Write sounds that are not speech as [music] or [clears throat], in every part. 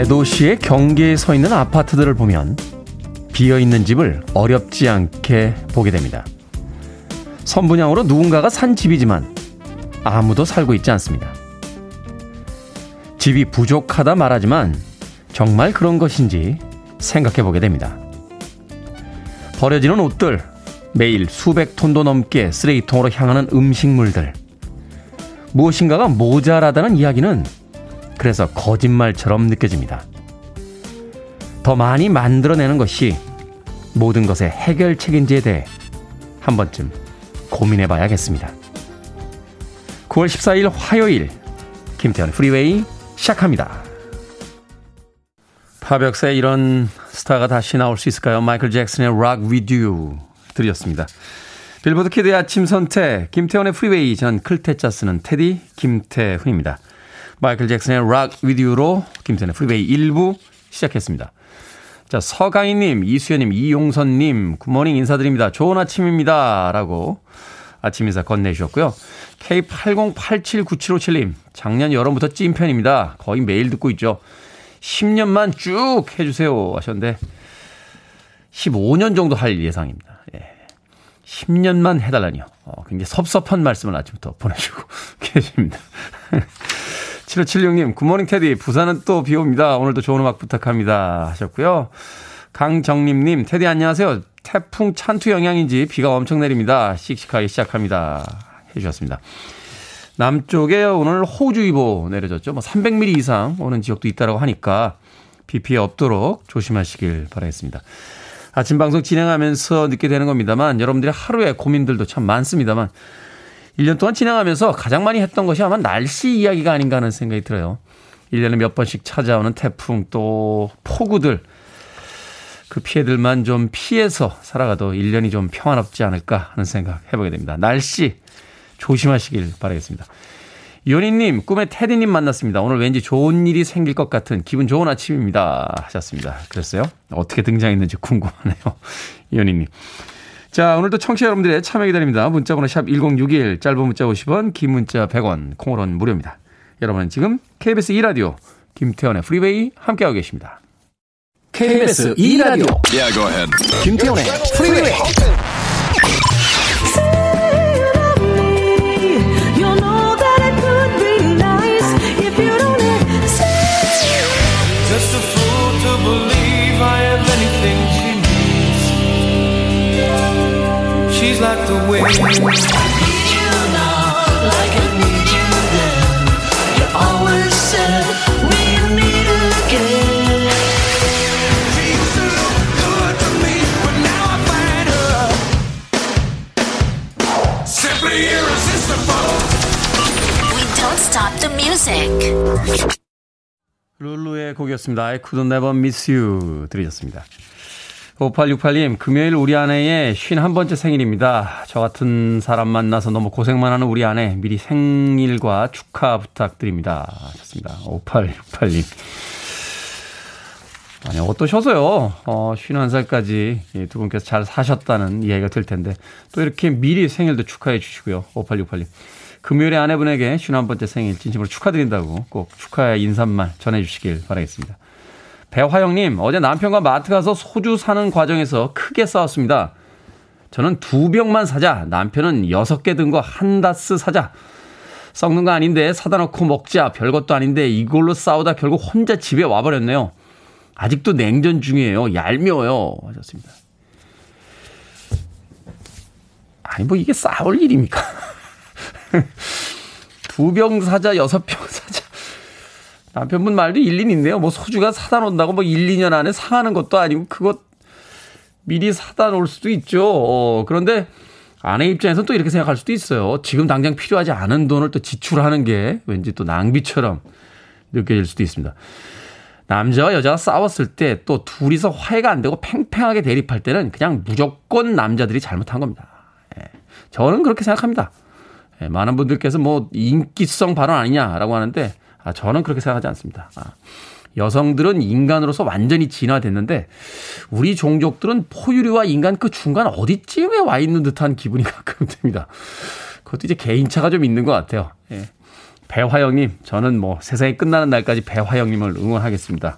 대도시의 경계에 서 있는 아파트들을 보면 비어 있는 집을 어렵지 않게 보게 됩니다. 선분양으로 누군가가 산 집이지만 아무도 살고 있지 않습니다. 집이 부족하다 말하지만 정말 그런 것인지 생각해 보게 됩니다. 버려지는 옷들, 매일 수백 톤도 넘게 쓰레기통으로 향하는 음식물들. 무엇인가가 모자라다는 이야기는 그래서 거짓말처럼 느껴집니다. 더 많이 만들어내는 것이 모든 것의 해결책인지에 대해 한 번쯤 고민해 봐야겠습니다. 9월 14일 화요일 김태훈 Freeway 시작합니다. 팝역사에 이런 스타가 다시 나올 수 있을까요? 마이클 잭슨의 Rock With You 들으셨습니다. 빌보드 Kid의 아침 선택, 김태훈의 Freeway, 전 클 태 자 쓰는 테디 김태훈입니다. 마이클 잭슨의 With You로 김태훈의 Freeway 1부 시작했습니다. 자, 서강희님, 이수연님, 이용선님, good morning 인사드립니다. 좋은 아침입니다. 라고 아침 인사 건네주셨고요. K80879757님, 작년 여름부터 찐팬입니다. 거의 매일 듣고 있죠. 10년만 쭉 해주세요. 하셨는데, 15년 정도 할 예상입니다. 예. 10년만 해달라니요. 어, 굉장히 섭섭한 말씀을 아침부터 보내주고 [laughs] 계십니다. 7576님, 굿모닝 테디. 부산은 또 비 옵니다. 오늘도 좋은 음악 부탁합니다. 하셨고요. 강정림님, 테디 안녕하세요. 태풍 찬투 영향인지 비가 엄청 내립니다. 씩씩하게 시작합니다. 해주셨습니다. 남쪽에 오늘 호우주의보 내려졌죠. 뭐 300mm 이상 오는 지역도 있다라고 하니까 비 피해 없도록 조심하시길 바라겠습니다. 아침 방송 진행하면서 늦게 되는 겁니다만 여러분들의 하루의 고민들도 참 많습니다만 1년 동안 진행하면서 가장 많이 했던 것이 아마 날씨 이야기가 아닌가 하는 생각이 들어요. 1년에 몇 번씩 찾아오는 태풍 또 폭우들 그 피해들만 좀 피해서 살아가도 1년이 좀 평안없지 않을까 하는 생각 해보게 됩니다. 날씨 조심하시길 바라겠습니다. 요니님, 꿈에 테디님 만났습니다. 오늘 왠지 좋은 일이 생길 것 같은 기분 좋은 아침입니다. 하셨습니다. 그랬어요? 어떻게 등장했는지 궁금하네요. [laughs] 요니님. 자, 오늘도 청취자 여러분들의 참여 기다립니다. 문자번호 샵 1061, 짧은 문자 50원, 긴 문자 100원, 콩으로는 무료입니다. 여러분은 지금 KBS 2라디오 김태훈의 Freeway 함께하고 계십니다. KBS 2라디오 yeah, go ahead. 김태훈의 Freeway like the wind. I need you now, like I need you then. You always said we meet again. She used to look good to me, but now I find her simply irresistible. We don't stop the music. 룰루의 곡이었습니다. I could never miss you 들으셨습니다. 5868님, 금요일 우리 아내의 51번째 생일입니다. 저 같은 사람 만나서 너무 고생만 하는 우리 아내, 미리 생일과 축하 부탁드립니다. 좋습니다. 5868님. 아니, 어떠셔서요? 어, 51살까지 두 분께서 잘 사셨다는 이야기가 될 텐데, 또 이렇게 미리 생일도 축하해 주시고요. 5868님. 금요일에 아내분에게 51번째 생일 진심으로 축하드린다고 꼭 축하의 인사말 전해 주시길 바라겠습니다. 배화영님, 어제 남편과 마트 가서 소주 사는 과정에서 크게 싸웠습니다. 저는 두 병만 사자. 남편은 여섯 개 든 거 한 다스 사자. 썩는 거 아닌데 사다 놓고 먹자. 별것도 아닌데 이걸로 싸우다 결국 혼자 집에 와버렸네요. 아직도 냉전 중이에요. 얄미워요. 하셨습니다. 아니, 뭐 이게 싸울 일입니까? [laughs] 두 병 사자, 여섯 병 사자. 남편분 말도 일리는 있네요. 뭐 소주가 사다 놓는다고 뭐 1, 2년 안에 상하는 것도 아니고 그것 미리 사다 놓을 수도 있죠. 어, 그런데 아내 입장에서는 또 이렇게 생각할 수도 있어요. 지금 당장 필요하지 않은 돈을 또 지출하는 게 왠지 또 낭비처럼 느껴질 수도 있습니다. 남자와 여자가 싸웠을 때 또 둘이서 화해가 안 되고 팽팽하게 대립할 때는 그냥 무조건 남자들이 잘못한 겁니다. 예. 저는 그렇게 생각합니다. 예. 많은 분들께서 뭐 인기성 발언 아니냐라고 하는데 아, 저는 그렇게 생각하지 않습니다. 아, 여성들은 인간으로서 완전히 진화됐는데 우리 종족들은 포유류와 인간 그 중간 어디쯤에 와 있는 듯한 기분이 [laughs] 가끔 듭니다. 그것도 이제 개인차가 좀 있는 것 같아요. 예. 배화영님, 저는 뭐 세상이 끝나는 날까지 배화영님을 응원하겠습니다.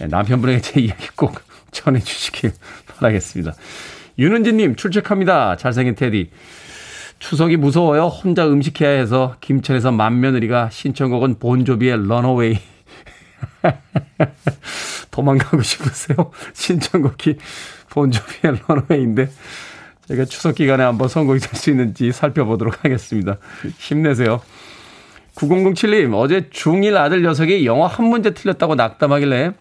네, 남편분에게 제 이야기 꼭 전해주시길 바라겠습니다. 윤은진님, 출첵합니다. 잘생긴 테디. 추석이 무서워요. 혼자 음식해야 해서 김천에서 맏며느리가 신청곡은 본조비의 런어웨이. [laughs] 도망가고 싶으세요? 신청곡이 본조비의 런어웨이인데 제가 추석 기간에 한번 선곡이 될 수 있는지 살펴보도록 하겠습니다. 힘내세요. 9007님, 어제 중1 아들 녀석이 영어 한 문제 틀렸다고 낙담하길래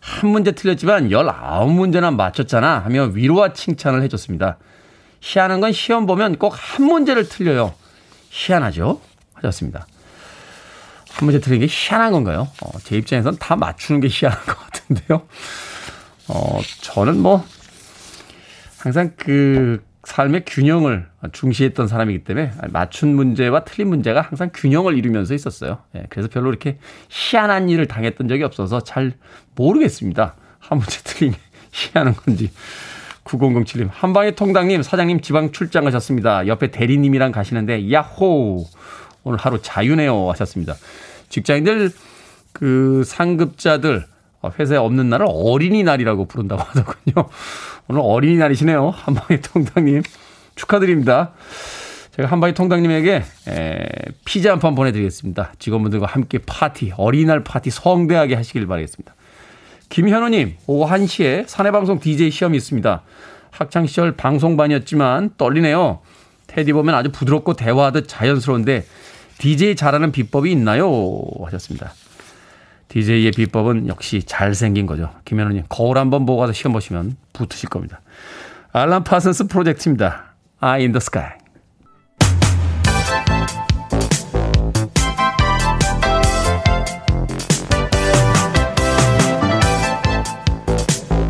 한 문제 틀렸지만 19문제나 맞췄잖아 하며 위로와 칭찬을 해줬습니다. 희한한 건 시험 보면 꼭 한 문제를 틀려요. 희한하죠? 하셨습니다. 한 문제 틀린 게 희한한 건가요? 어, 제 입장에선 다 맞추는 게 희한한 것 같은데요. 어, 저는 뭐, 항상 그 삶의 균형을 중시했던 사람이기 때문에 맞춘 문제와 틀린 문제가 항상 균형을 이루면서 있었어요. 예, 그래서 별로 이렇게 희한한 일을 당했던 적이 없어서 잘 모르겠습니다. 한 문제 틀린 게 희한한 건지. 9007님, 한방의 통당님, 사장님 지방 출장 가셨습니다. 옆에 대리님이랑 가시는데, 야호! 오늘 하루 자유네요. 하셨습니다. 직장인들, 그 상급자들, 회사에 없는 날을 어린이날이라고 부른다고 [laughs] 하더군요. 오늘 어린이날이시네요. 한방의 통당님. 축하드립니다. 제가 한방의 통당님에게 에, 피자 한 판 보내드리겠습니다. 직원분들과 함께 파티, 어린이날 파티 성대하게 하시길 바라겠습니다. 김현우님, 오후 1시에 사내방송 DJ 시험이 있습니다. 학창시절 방송반이었지만 떨리네요. 테디 보면 아주 부드럽고 대화하듯 자연스러운데 DJ 잘하는 비법이 있나요? 하셨습니다. DJ의 비법은 역시 잘생긴 거죠. 김현우님, 거울 한번 보고 가서 시험 보시면 붙으실 겁니다. 앨런 파슨스 프로젝트입니다. Eye in the Sky.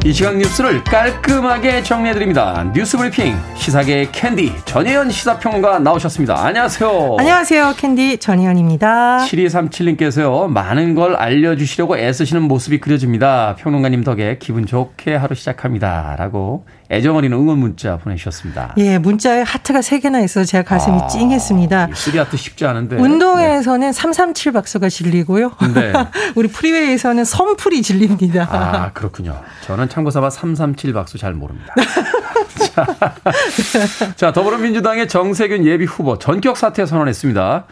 이 시각 뉴스를 깔끔하게 정리해드립니다. 뉴스 브리핑 시사계의 캔디 전혜연 시사평론가 나오셨습니다. 안녕하세요. 안녕하세요. 캔디 전혜연입니다. 7237님께서요. 많은 걸 알려주시려고 애쓰시는 모습이 그려집니다. 평론가님 덕에 기분 좋게 하루 시작합니다. 라고 애정어린 응원 문자 보내주셨습니다. 예, 문자에 하트가 3개나 있어서 제가 가슴이 아, 찡했습니다. 3하트 쉽지 않은데. 운동회에서는 네. 337 박수가 질리고요. 네. [laughs] 우리 프리웨이에서는 선풀이 질립니다. 아, 그렇군요. 저는 참고삼아 337 박수 잘 모릅니다. [laughs] 자, 자, 더불어민주당의 정세균 예비 후보 전격 사퇴 선언했습니다.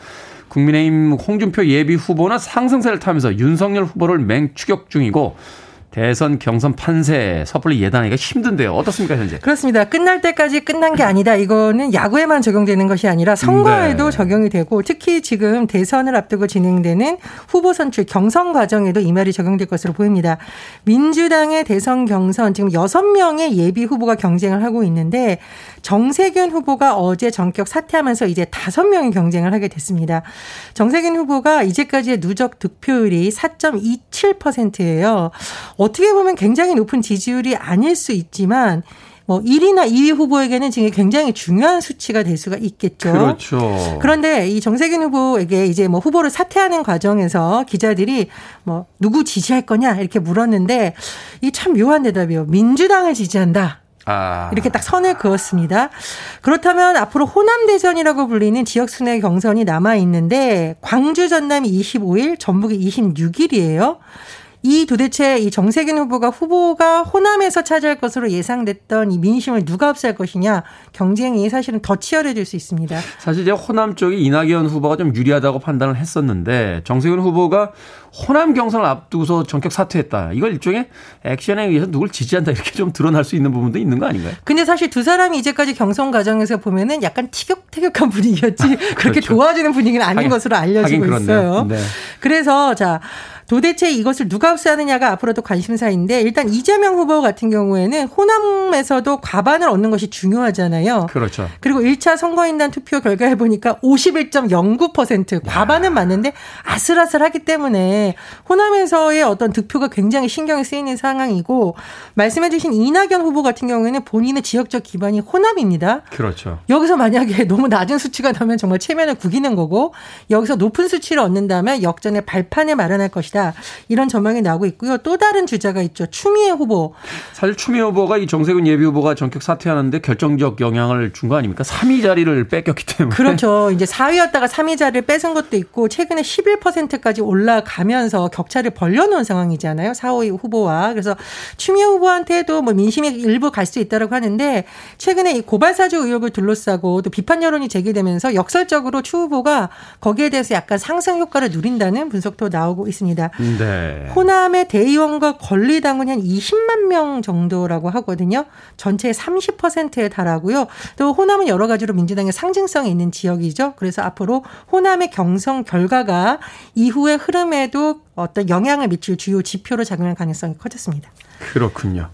국민의힘 홍준표 예비 후보는 상승세를 타면서 윤석열 후보를 맹추격 중이고 대선 경선 판세 섣불리 예단하기가 힘든데요. 어떻습니까, 현재? 그렇습니다. 끝날 때까지 끝난 게 아니다. 이거는 야구에만 적용되는 것이 아니라 선거에도 네. 적용이 되고 특히 지금 대선을 앞두고 진행되는 후보 선출 경선 과정에도 이 말이 적용될 것으로 보입니다. 민주당의 대선 경선 지금 6명의 예비 후보가 경쟁을 하고 있는데 정세균 후보가 어제 전격 사퇴하면서 이제 5명이 경쟁을 하게 됐습니다. 정세균 후보가 이제까지의 누적 득표율이 4.27%예요. 어떻게 보면 굉장히 높은 지지율이 아닐 수 있지만 뭐 1위나 2위 후보에게는 지금 굉장히 중요한 수치가 될 수가 있겠죠. 그렇죠. 그런데 이 정세균 후보에게 이제 뭐 후보를 사퇴하는 과정에서 기자들이 뭐 누구 지지할 거냐 이렇게 물었는데 이 참 묘한 대답이요. 민주당을 지지한다. 아. 이렇게 딱 선을 그었습니다. 그렇다면 앞으로 호남 대전이라고 불리는 지역 순회 경선이 남아 있는데 광주 전남이 25일, 전북이 26일이에요. 이 도대체 이 정세균 후보가 후보가 호남에서 차지할 것으로 예상됐던 이 민심을 누가 흡수할 것이냐 경쟁이 사실은 더 치열해질 수 있습니다. 사실 이제 호남 쪽이 이낙연 후보가 좀 유리하다고 판단을 했었는데 정세균 후보가 호남 경선을 앞두고서 전격 사퇴했다. 이걸 일종의 액션에 의해서 누굴 지지한다 이렇게 좀 드러날 수 있는 부분도 있는 거 아닌가요? 근데 사실 두 사람이 이제까지 경선 과정에서 보면은 약간 티격태격한 분위기였지 아, 그렇게 그렇죠. 도와주는 분위기는 아닌 하긴, 것으로 알려지고 있어요. 네. 그래서 자 도대체 이것을 누가 흡수하느냐가 앞으로도 관심사인데 일단 이재명 후보 같은 경우에는 호남에서도 과반을 얻는 것이 중요하잖아요. 그렇죠. 그리고 1차 선거인단 투표 결과해 보니까 51.09% 과반은 맞는데 아슬아슬하기 때문에 호남에서의 어떤 득표가 굉장히 신경이 쓰이는 상황이고 말씀해 주신 이낙연 후보 같은 경우에는 본인의 지역적 기반이 호남입니다. 그렇죠. 여기서 만약에 [laughs] 너무 낮은 수치가 나면 정말 체면을 구기는 거고 여기서 높은 수치를 얻는다면 역전의 발판을 마련할 것이다. 것이다. 이런 전망이 나오고 있고요. 또 다른 주자가 있죠. 추미애 후보. 사실 추미애 후보가 이 정세균 예비 후보가 전격 사퇴하는데 결정적 영향을 준 거 아닙니까? 3위 자리를 뺏겼기 때문에. 그렇죠. [laughs] 이제 4위였다가 3위 자리를 뺏은 것도 있고 최근에 11%까지 올라가면서 격차를 벌려놓은 상황이잖아요. 4, 5위 후보와. 그래서 추미애 후보한테도 뭐 민심이 일부 갈 수 있다라고 하는데 최근에 이 고발 사주 의혹을 둘러싸고 또 비판 여론이 제기되면서 역설적으로 추 후보가 거기에 대해서 약간 상승 효과를 누린다는 분석도 나오고 있습니다. 네. 호남의 대의원과 권리당은 한 20만 명 정도라고 하거든요. 전체의 30%에 달하고요. 또 호남은 여러 가지로 민주당의 상징성이 있는 지역이죠. 그래서 앞으로 호남의 경선 결과가 이후의 흐름에도 어떤 영향을 미칠 주요 지표로 작용할 가능성이 커졌습니다. 그렇군요.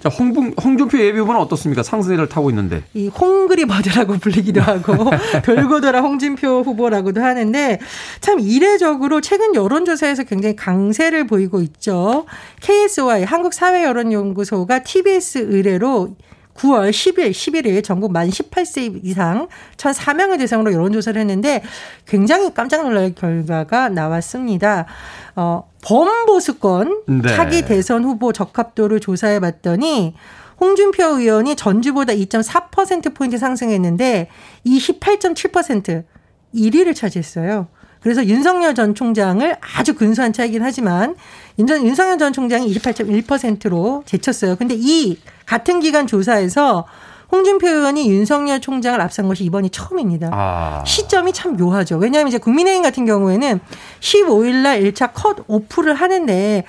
자, 홍, 홍준표 예비후보는 어떻습니까? 상승세를 타고 있는데. 이 홍그리 버드라고 불리기도 [laughs] 하고 돌고 돌아 홍준표 후보라고도 하는데 참 이례적으로 최근 여론조사에서 굉장히 강세를 보이고 있죠. KSY 한국사회여론연구소가 TBS 의뢰로 9월 10일, 11일 전국 만 18세 이상 1,004명을 대상으로 여론조사를 했는데 굉장히 깜짝 놀랄 결과가 나왔습니다. 어, 범보수권 네. 차기 대선 후보 적합도를 조사해 봤더니 홍준표 의원이 전주보다 2.4%포인트 상승했는데 28.7% 1위를 차지했어요. 그래서 윤석열 전 총장을 아주 근소한 차이긴 하지만 윤석열 전 총장이 28.1%로 제쳤어요. 근데 이 같은 기간 조사에서 홍준표 의원이 윤석열 총장을 앞선 것이 이번이 처음입니다. 아. 시점이 참 묘하죠. 왜냐하면 이제 국민의힘 같은 경우에는 15일 날 1차 컷 오프를 하는데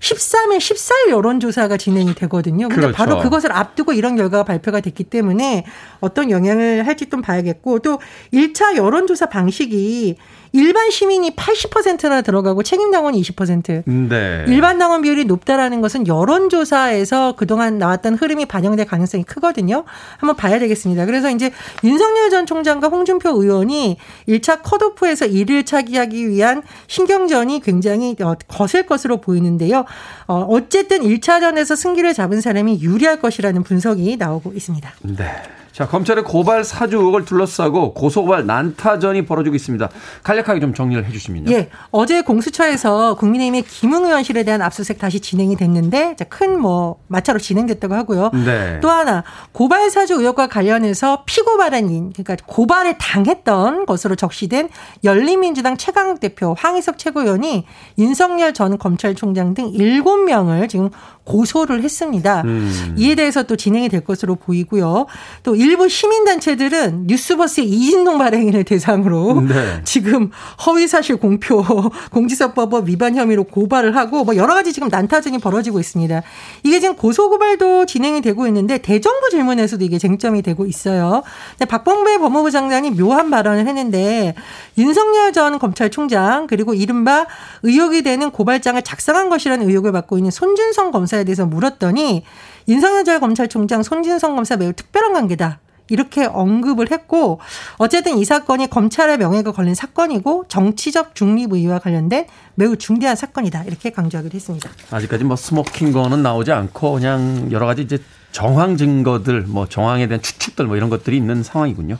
13일, 14일 여론조사가 진행이 되거든요. 근데 그렇죠. 바로 그것을 앞두고 이런 결과가 발표가 됐기 때문에 어떤 영향을 할지 좀 봐야겠고 또 1차 여론조사 방식이 일반 시민이 80%나 들어가고 책임 당원이 20%. 네. 일반 당원 비율이 높다라는 것은 여론 조사에서 그동안 나왔던 흐름이 반영될 가능성이 크거든요. 한번 봐야 되겠습니다. 그래서 이제 윤석열 전 총장과 홍준표 의원이 1차 컷오프에서 1을 차기하기 위한 신경전이 굉장히 어, 거슬 것으로 보이는데요. 어, 어쨌든 1차전에서 승기를 잡은 사람이 유리할 것이라는 분석이 나오고 있습니다. 네. 자, 검찰의 고발 사주 의혹을 둘러싸고 고소고발 난타전이 벌어지고 있습니다. 간략하게 좀 정리를 해 주시면요. 예. 어제 공수처에서 국민의힘의 김웅 의원실에 대한 압수수색 다시 진행이 됐는데 큰 뭐 마차로 진행됐다고 하고요. 네. 또 하나 고발 사주 의혹과 관련해서 피고 발언인 그러니까 고발을 당했던 것으로 적시된 열린민주당 최강욱 대표, 황희석 최고위원이 윤석열 전 검찰총장 등 7명을 지금 고소를 했습니다. 음. 이에 대해서 또 진행이 될 것으로 보이고요. 또 일부 시민단체들은 뉴스버스의 이진동 발행인을 대상으로 네. [laughs] 지금 허위사실 공표 공지서법 위반 혐의로 고발을 하고 뭐 여러 가지 지금 난타전이 벌어지고 있습니다. 이게 지금 고소고발도 진행이 되고 있는데 대정부 질문에서도 이게 쟁점이 되고 있어요. 박범배 법무부 장관이 묘한 발언을 했는데 윤석열 전 검찰총장 그리고 이른바 의혹이 되는 고발장을 작성한 것이라는 의혹을 받고 있는 손준성 검사 에 대해서 물었더니 윤석열 전 검찰총장 손준성 검사 매우 특별한 관계다. 이렇게 언급을 했고 어쨌든 이 사건이 검찰의 명예가 걸린 사건이고 정치적 중립의와 관련된 매우 중대한 사건이다 이렇게 강조하기도 했습니다. 아직까지 뭐 smoking gun은 나오지 않고 그냥 여러 가지 이제 정황 증거들 뭐 정황에 대한 추측들 뭐 이런 것들이 있는 상황이군요.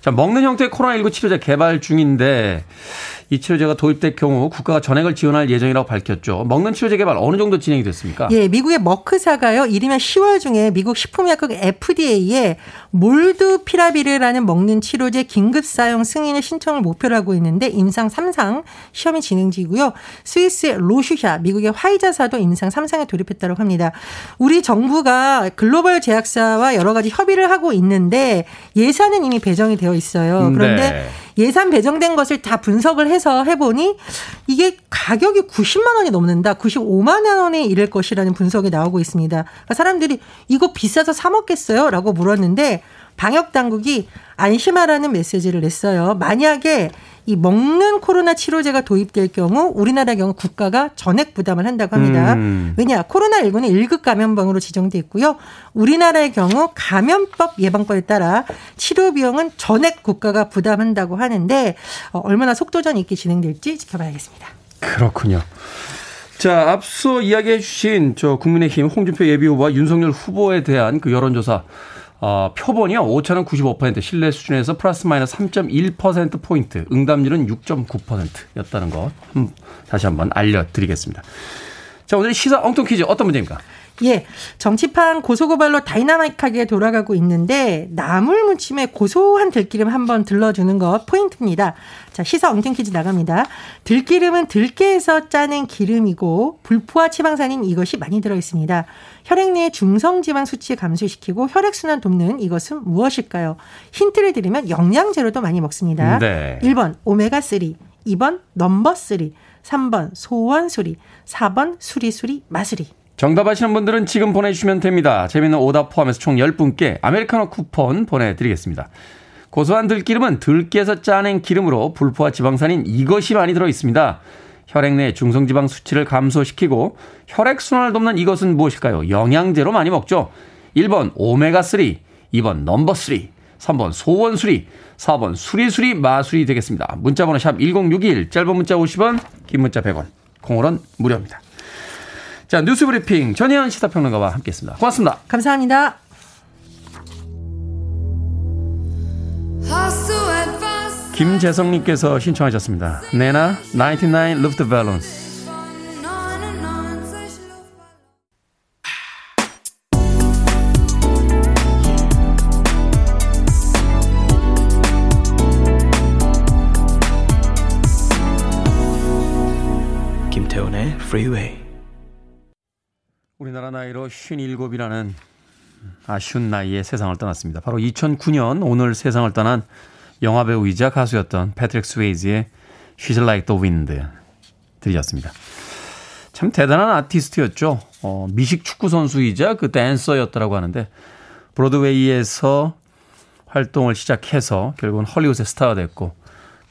자, 먹는 형태의 코로나19 치료제 개발 중인데 이 치료제가 도입될 경우 국가가 전액을 지원할 예정이라고 밝혔죠. 먹는 치료제 개발 어느 정도 진행이 됐습니까? 예, 미국의 머크사가요. 이르면 10월 중에 미국 식품의약국 FDA에 몰드피라비르라는 먹는 치료제 긴급 사용 승인을 신청을 목표로 하고 있는데 임상 3상 시험이 진행 중이고요. 스위스의 로슈샤, 미국의 화이자사도 임상 3상에 돌입했다고 합니다. 우리 정부가 글로벌 제약사와 여러 가지 협의를 하고 있는데 예산은 이미 배정이 되어 있어요. 그런데 네. 예산 배정된 것을 다 분석을 해서 해보니 이게 가격이 90만 원이 넘는다. 95만 원에 이를 것이라는 분석이 나오고 있습니다. 그러니까 사람들이 이거 비싸서 사 먹겠어요? 라고 물었는데 방역 당국이 안심하라는 메시지를 냈어요. 만약에 이 먹는 코로나 치료제가 도입될 경우 우리나라 경우 국가가 전액 부담을 한다고 합니다. 음. 왜냐 코로나19는 1급 감염병으로 지정돼 있고요. 우리나라의 경우 감염법 예방법에 따라 치료 비용은 전액 국가가 부담한다고 하는데 어, 얼마나 속도전 있게 진행될지 지켜봐야겠습니다. 그렇군요. 자, 앞서 이야기해 주신 저 국민의힘 홍준표 예비 후보와 윤석열 후보에 대한 그 여론조사 어, 표본이요. 5차는 95% 신뢰 수준에서 플러스 마이너스 3.1% 포인트, 응답률은 6.9%였다는 거 한, 다시 한번 알려 드리겠습니다. 자, 오늘 시사 엉뚱 퀴즈 어떤 문제입니까? 예. 정치판 고소고발로 다이나믹하게 돌아가고 있는데 나물 무침에 고소한 들기름 한번 들러주는 거 포인트입니다. 자, 시사 엉뚱 퀴즈 나갑니다. 들기름은 들깨에서 짜낸 기름이고 불포화 지방산인 이것이 많이 들어 있습니다. 혈액 내 중성 지방 수치 감소시키고 혈액 순환 돕는 이것은 무엇일까요? 힌트를 드리면 영양제로도 많이 먹습니다. 네. 1번 오메가3, 2번 넘버3, 3번 소원수리, 4번 수리수리 마수리. 정답 아시는 분들은 지금 보내주시면 됩니다. 재미있는 오답 포함해서 총 10분께 아메리카노 쿠폰 보내드리겠습니다. 고소한 들기름은 들깨에서 짜낸 기름으로 불포화 지방산인 이것이 많이 들어있습니다. 혈액 내 중성지방 수치를 감소시키고 혈액순환을 돕는 이것은 무엇일까요? 영양제로 많이 먹죠. 1번 오메가3, 2번 넘버3, 3번 소원수리, 4번 수리수리 마수리 되겠습니다. 문자번호 샵 1061, 짧은 문자 50원, 긴 문자 100원, 콩으로는 무료입니다. 자, 뉴스 브리핑 전혜연 시사평론가와 함께했습니다. 고맙습니다. 감사합니다. 김재성님께서 신청하셨습니다. 네나 99 Love the Balance. 김태훈의 Freeway. 우리나라 나이로 57이라는 아쉬운 나이에 세상을 떠났습니다. 바로 2009년 오늘 세상을 떠난 영화배우이자 가수였던 패트릭 스웨이즈의 She's Like the Wind 들으셨습니다. 참 대단한 아티스트였죠. 어, 미식 축구 선수이자 그 댄서였다라고 하는데 브로드웨이에서 활동을 시작해서 결국은 헐리우드의 스타가 됐고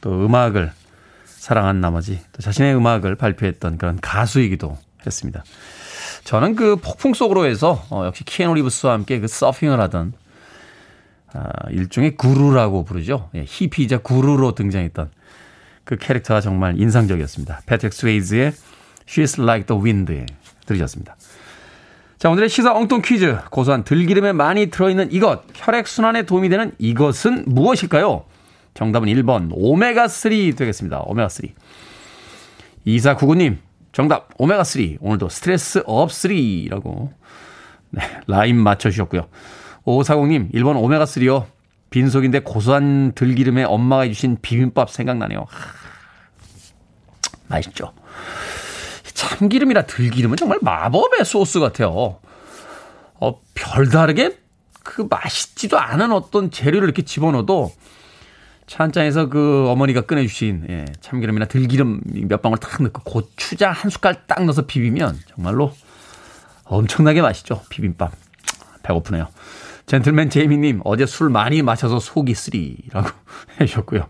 또 음악을 사랑한 나머지 또 자신의 음악을 발표했던 그런 가수이기도 했습니다. 저는 그 폭풍 속으로 해서 어, 역시 키아누 리브스와 함께 그 서핑을 하던 아, 일종의 구루라고 부르죠. 예, 히피이자 구루로 등장했던 그 캐릭터가 정말 인상적이었습니다. 패트릭 스웨이즈의 She's Like the Wind 들으셨습니다. 자, 오늘의 시사 엉뚱 퀴즈. 고소한 들기름에 많이 들어있는 이것, 혈액순환에 도움이 되는 이것은 무엇일까요? 정답은 1번, 오메가3 되겠습니다. 오메가3. 2499님, 정답 오메가3 오늘도 스트레스 없3라고 네, 라인 맞춰주셨고요. 5540님 1번 오메가3요. 빈속인데 고소한 들기름에 엄마가 해주신 비빔밥 생각나네요. 하, 맛있죠. 참기름이라 들기름은 정말 마법의 소스 같아요. 어, 별다르게 그 맛있지도 않은 어떤 재료를 이렇게 집어넣어도 차한장에서 그 어머니가 꺼내주신 예, 참기름이나 들기름 몇 방울 딱 넣고 고추장 한 숟갈 딱 넣어서 비비면 정말로 엄청나게 맛있죠. 비빔밥. 배고프네요. 젠틀맨 제이미님, 어제 술 많이 마셔서 속이 쓰리라고 [laughs] 해주셨고요.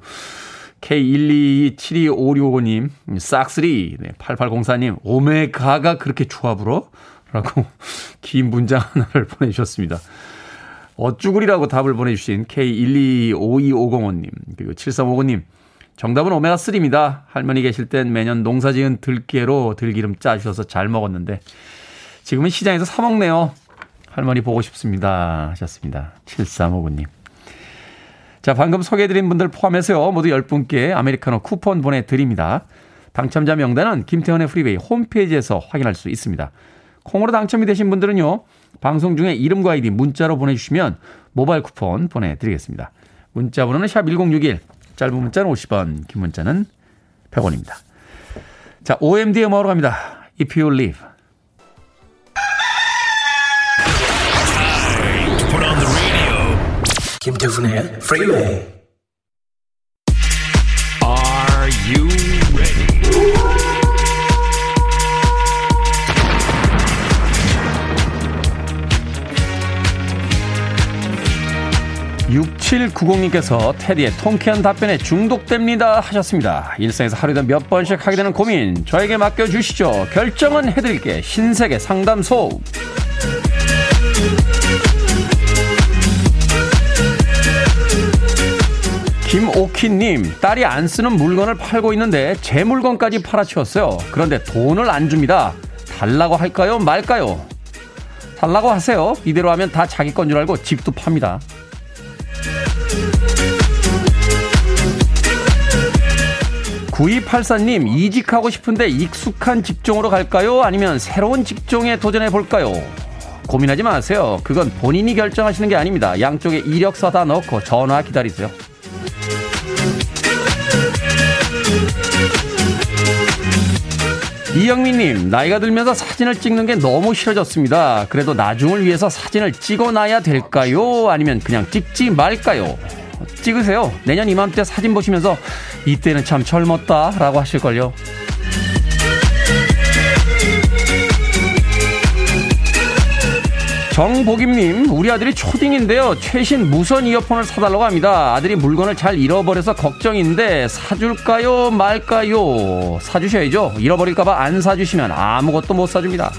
K1227256님, 싹쓰리. 네, 8804님, 오메가가 그렇게 조합으로? 라고 [laughs] 긴 문장 하나를 보내주셨습니다. 어쭈구리라고 답을 보내주신 K1252505님, 그리고 7359님, 정답은 오메가3입니다. 할머니 계실 땐 매년 농사 지은 들깨로 들기름 짜주셔서 잘 먹었는데, 지금은 시장에서 사먹네요. 할머니 보고 싶습니다. 하셨습니다. 7359님. 자, 방금 소개해드린 분들 포함해서요, 모두 10분께 아메리카노 쿠폰 보내드립니다. 당첨자 명단은 김태훈의 프리웨이 홈페이지에서 확인할 수 있습니다. 콩으로 당첨이 되신 분들은요, 방송 중에 이름과 아이디 문자로 보내주시면 모바일 쿠폰 보내드리겠습니다. 문자 번호는 샵 1061, 짧은 문자는 50원, 긴 문자는 100원입니다. 자, OMD 음악으로 갑니다. If You Leave. 김태훈의 프리웨이 6790님께서 테디의 통쾌한 답변에 중독됩니다 하셨습니다. 일상에서 하루에 몇 번씩 하게 되는 고민 저에게 맡겨주시죠. 결정은 해드릴게 신세계 상담소 김오키님 딸이 안 쓰는 물건을 팔고 있는데 제 물건까지 팔아치웠어요. 그런데 돈을 안 줍니다. 달라고 할까요 말까요? 달라고 하세요. 이대로 하면 다 자기 건 줄 알고 집도 팝니다. 9284님, 이직하고 싶은데 익숙한 직종으로 갈까요? 아니면 새로운 직종에 도전해 볼까요? 고민하지 마세요. 그건 본인이 결정하시는 게 아닙니다. 양쪽에 이력서 다 넣고 전화 기다리세요. 이영민님, 나이가 들면서 사진을 찍는 게 너무 싫어졌습니다. 그래도 나중을 위해서 사진을 찍어놔야 될까요? 아니면 그냥 찍지 말까요? 찍으세요. 내년 이맘때 사진 보시면서 이때는 참 젊었다 라고 하실걸요. 정복임님, 우리 아들이 초딩인데요. 최신 무선 이어폰을 사달라고 합니다. 아들이 물건을 잘 잃어버려서 걱정인데 사줄까요, 말까요? 사주셔야죠. 잃어버릴까봐 안 사주시면 아무것도 못 사줍니다.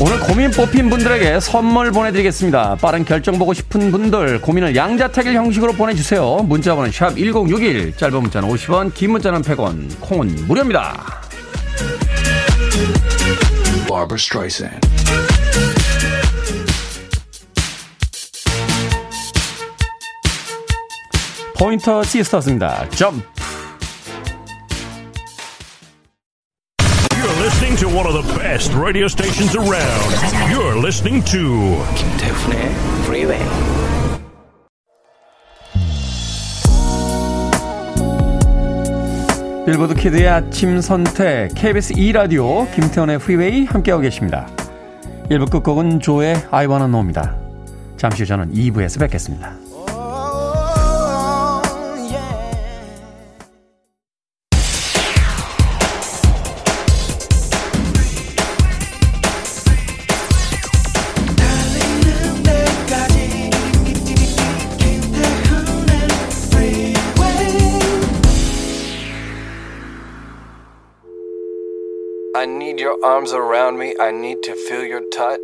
오늘 고민 뽑힌 분들에게 선물 보내드리겠습니다. 빠른 결정 보고 싶은 분들 고민을 양자택일 형식으로 보내주세요. 문자번호 샵 1061, 짧은 문자는 50원, 긴 문자는 100원, 콩은 무료입니다. Barbara Streisand. 포인터 시스터스입니다. 점프. Listening to one of the best radio stations around. You're listening to 김태훈의 Freeway. 빌보드 kid의 아침 선택 KBS 2 라디오 김태훈의 프리웨이 함께하고 계십니다. 1부 끝곡은 조의 I Wanna Know입니다. 잠시 후 저는 2부에서 뵙겠습니다. Arms around me. I need to feel your touch.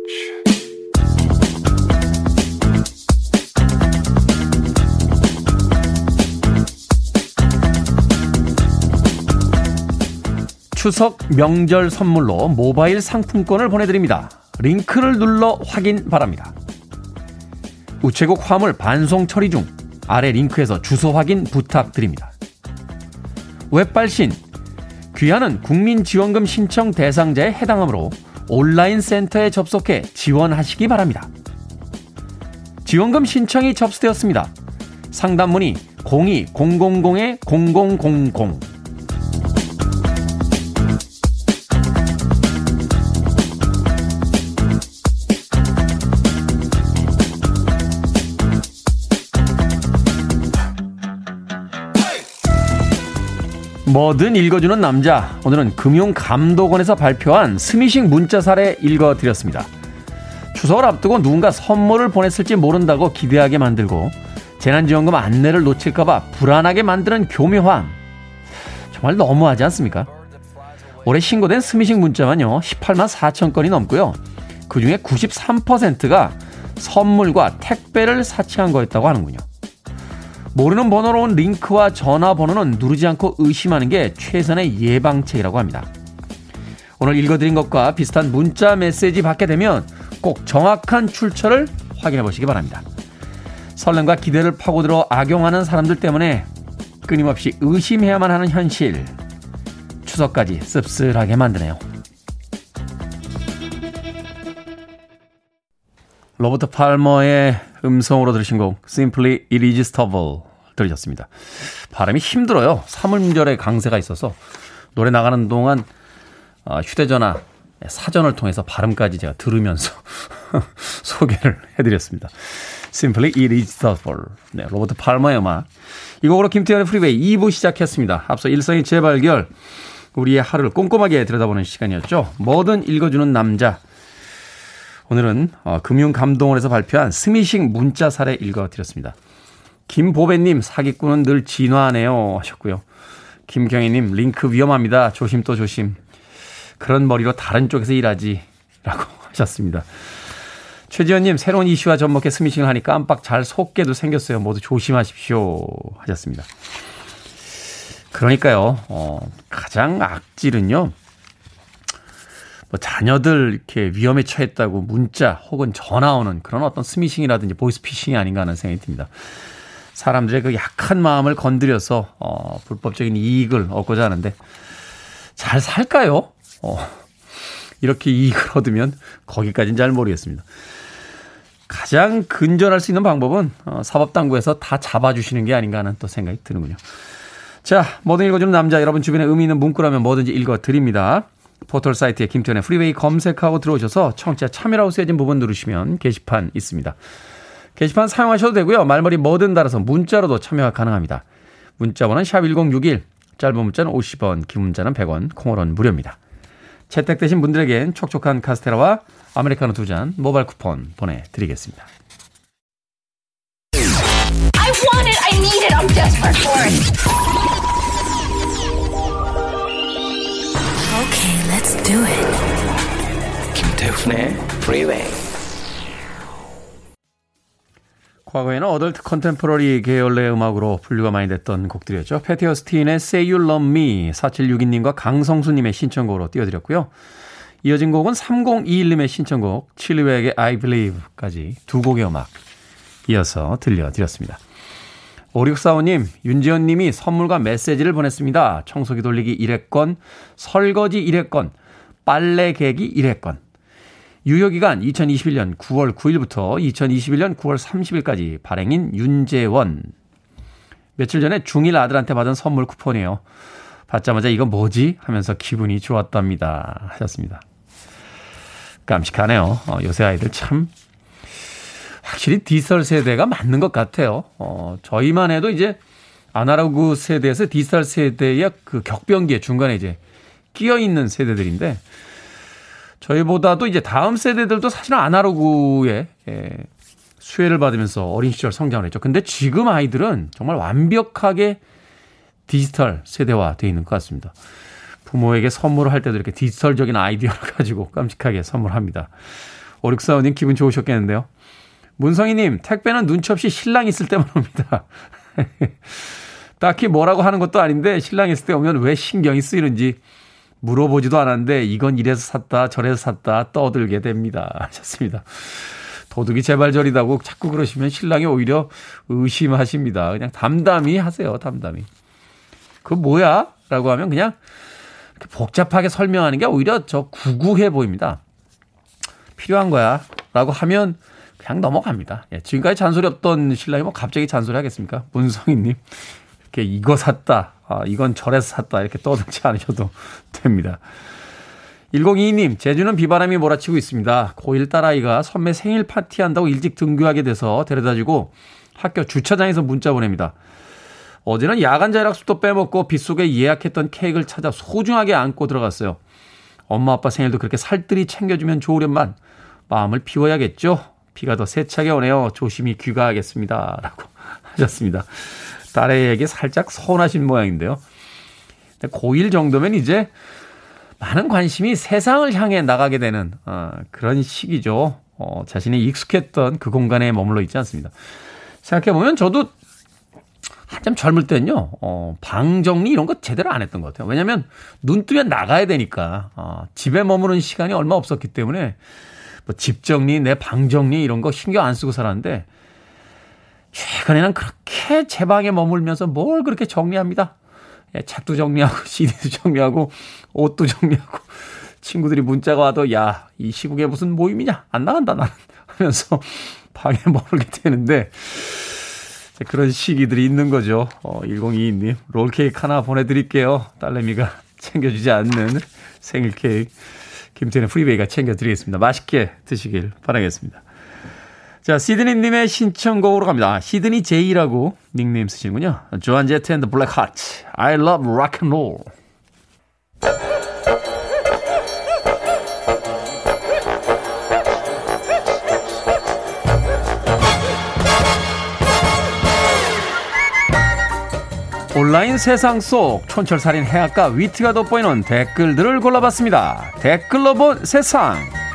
추석 명절 선물로 모바일 상품권을 보내드립니다. 링크를 눌러 확인 바랍니다. 우체국 화물 반송 처리 중 아래 링크에서 주소 확인 부탁드립니다. 웹발신 귀하는 국민지원금 신청 대상자에 해당하므로 온라인 센터에 접속해 지원하시기 바랍니다. 지원금 신청이 접수되었습니다. 상담문의 02-000-0000 뭐든 읽어주는 남자. 오늘은 금융감독원에서 발표한 스미싱 문자 사례 읽어드렸습니다. 추석을 앞두고 누군가 선물을 보냈을지 모른다고 기대하게 만들고 재난지원금 안내를 놓칠까봐 불안하게 만드는 교묘함. 정말 너무하지 않습니까? 올해 신고된 스미싱 문자만요, 18만 4천 건이 넘고요. 그 중에 93%가 선물과 택배를 사칭한 거였다고 하는군요. 모르는 번호로 온 링크와 전화번호는 누르지 않고 의심하는 게 최선의 예방책이라고 합니다. 오늘 읽어드린 것과 비슷한 문자 메시지 받게 되면 꼭 정확한 출처를 확인해 보시기 바랍니다. 설렘과 기대를 파고들어 악용하는 사람들 때문에 끊임없이 의심해야만 하는 현실. 추석까지 씁쓸하게 만드네요. 로버트 팔머의 음성으로 들으신 곡 Simply Irresistible 들으셨습니다. 발음이 힘들어요. 3음절에 강세가 있어서 노래 나가는 동안 어, 휴대전화 사전을 통해서 발음까지 제가 들으면서 [laughs] 소개를 해드렸습니다. Simply Irresistible. 네, 로버트 팔머의 음악. 이 곡으로 김태훈의 프리웨이 2부 시작했습니다. 앞서 일상의 재발견, 우리의 하루를 꼼꼼하게 들여다보는 시간이었죠. 뭐든 읽어주는 남자. 오늘은 어, 금융감동원에서 발표한 스미싱 문자 사례 읽어드렸습니다. 김보배님 사기꾼은 늘 진화하네요 하셨고요. 김경희님 링크 위험합니다. 조심 또 조심. 그런 머리로 다른 쪽에서 일하지 라고 [laughs] 하셨습니다. 최지현님 새로운 이슈와 접목해 스미싱을 하니 깜빡 잘 속게도 생겼어요. 모두 조심하십시오 하셨습니다. 그러니까요, 어, 가장 악질은요, 뭐 자녀들 이렇게 위험에 처했다고 문자 혹은 전화 오는 그런 어떤 스미싱이라든지 보이스피싱이 아닌가 하는 생각이 듭니다. 사람들의 그 약한 마음을 건드려서 어, 불법적인 이익을 얻고자 하는데 잘 살까요? 어, 이렇게 이익을 얻으면 거기까지는 잘 모르겠습니다. 가장 근절할 수 있는 방법은 어, 사법당국에서 다 잡아주시는 게 아닌가 하는 또 생각이 드는군요. 자, 뭐든 읽어주는 남자 여러분 주변에 의미 있는 문구라면 뭐든지 읽어드립니다. 포털 사이트에 김태훈의 프리웨이 검색하고 들어오셔서 청취자 참여라고 쓰여진 부분 누르시면 게시판 있습니다. 게시판 사용하셔도 되고요. 말머리 뭐든 달아서 문자로도 참여가 가능합니다. 문자 번호는 샵1061, 짧은 문자는 50원, 긴 문자는 100원, 콩으로는 무료입니다. 채택되신 분들에겐 촉촉한 카스테라와 아메리카노 두 잔 모바일 쿠폰 보내드리겠습니다. I want it, I need it, I'm desperate for it. Okay, let's do it. 김태훈의 Freeway. 과거에는 어덜트 컨템포러리 계열의 음악으로 분류가 많이 됐던 곡들이었죠. 패티 어스틴의 Say You Love Me 4762님과 강성수님의 신청곡으로 띄워드렸고요. 이어진 곡은 3021님의 신청곡 칠리웨의 I Believe까지 두 곡의 음악 이어서 들려드렸습니다. 5645님, 윤지연님이 선물과 메시지를 보냈습니다. 청소기 돌리기 1회권, 설거지 1회권, 빨래 개기 1회권. 유효기간 2021년 9월 9일부터 2021년 9월 30일까지 발행인 윤재원. 며칠 전에 중1 아들한테 받은 선물 쿠폰이에요. 받자마자 이거 뭐지? 하면서 기분이 좋았답니다. 하셨습니다. 깜찍하네요. 어, 요새 아이들 참 확실히 디지털 세대가 맞는 것 같아요. 어, 저희만 해도 이제 아날로그 세대에서 디지털 세대의 그 격변기에 중간에 이제 끼어 있는 세대들인데 저희보다도 이제 다음 세대들도 사실은 아날로그에 예, 수혜를 받으면서 어린 시절 성장을 했죠. 근데 지금 아이들은 정말 완벽하게 디지털 세대화 되어 있는 것 같습니다. 부모에게 선물을 할 때도 이렇게 디지털적인 아이디어를 [laughs] 가지고 깜찍하게 선물합니다. 오륙사원님 기분 좋으셨겠는데요. 문성희님, 택배는 눈치 없이 신랑 있을 때만 옵니다. [laughs] 딱히 뭐라고 하는 것도 아닌데 신랑 있을 때 오면 왜 신경이 쓰이는지 물어보지도 않았는데 이건 이래서 샀다 저래서 샀다 떠들게 됩니다. [laughs] 하셨습니다. 도둑이 제발 저리다고 자꾸 그러시면 신랑이 오히려 의심하십니다. 그냥 담담히 하세요. 담담히. 그 뭐야? 라고 하면 그냥 복잡하게 설명하는 게 오히려 저 구구해 보입니다. 필요한 거야. 라고 하면 그냥 넘어갑니다. 예, 지금까지 잔소리 없던 신랑이 뭐 갑자기 잔소리 하겠습니까? 문성희님. 이렇게 이거 샀다. 아, 이건 절에서 샀다. 이렇게 떠들지 않으셔도 됩니다. 1022님, 제주는 비바람이 몰아치고 있습니다. 고1 딸아이가 선배 생일 파티한다고 일찍 등교하게 돼서 데려다주고 학교 주차장에서 문자 보냅니다. 어제는 야간 자율학습도 빼먹고 빗속에 예약했던 케이크를 찾아 소중하게 안고 들어갔어요. 엄마 아빠 생일도 그렇게 살뜰히 챙겨주면 좋으련만 마음을 비워야겠죠. 비가 더 세차게 오네요. 조심히 귀가하겠습니다. 라고 [laughs] 하셨습니다. 딸에게 살짝 서운하신 모양인데요. 고1 정도면 이제 많은 관심이 세상을 향해 나가게 되는 어, 그런 시기죠. 어, 자신이 익숙했던 그 공간에 머물러 있지 않습니다. 생각해보면 저도 한참 젊을 때는요, 어, 방 정리 이런 거 제대로 안 했던 것 같아요. 왜냐면 눈 뜨면 나가야 되니까, 어, 집에 머무는 시간이 얼마 없었기 때문에, 뭐 집 정리, 내 방 정리 이런 거 신경 안 쓰고 살았는데, 최근에는 그렇게 제 방에 머물면서 뭘 그렇게 정리합니다. 예, 책도 정리하고, [laughs] CD도 정리하고, 옷도 정리하고, 친구들이 문자가 와도, 야, 이 시국에 무슨 모임이냐? 안 나간다, 나는. [laughs] 하면서 방에 [laughs] 머물게 되는데, 그런 시기들이 있는 거죠. 어, 1022님, 롤케이크 하나 보내드릴게요. 딸내미가 챙겨주지 않는 생일 케이크. 김태훈의 프리웨이가 챙겨드리겠습니다. 맛있게 드시길 바라겠습니다. 자, 시드니님의 신청곡으로 갑니다. 시드니 제이라고 닉네임 쓰시는군요. 조안 제트 앤드 블랙 하츠. I love rock and roll. 온라인 세상 속 촌철살인 해악과 위트가 돋보이는 댓글들을 골라봤습니다. 댓글로 본 세상.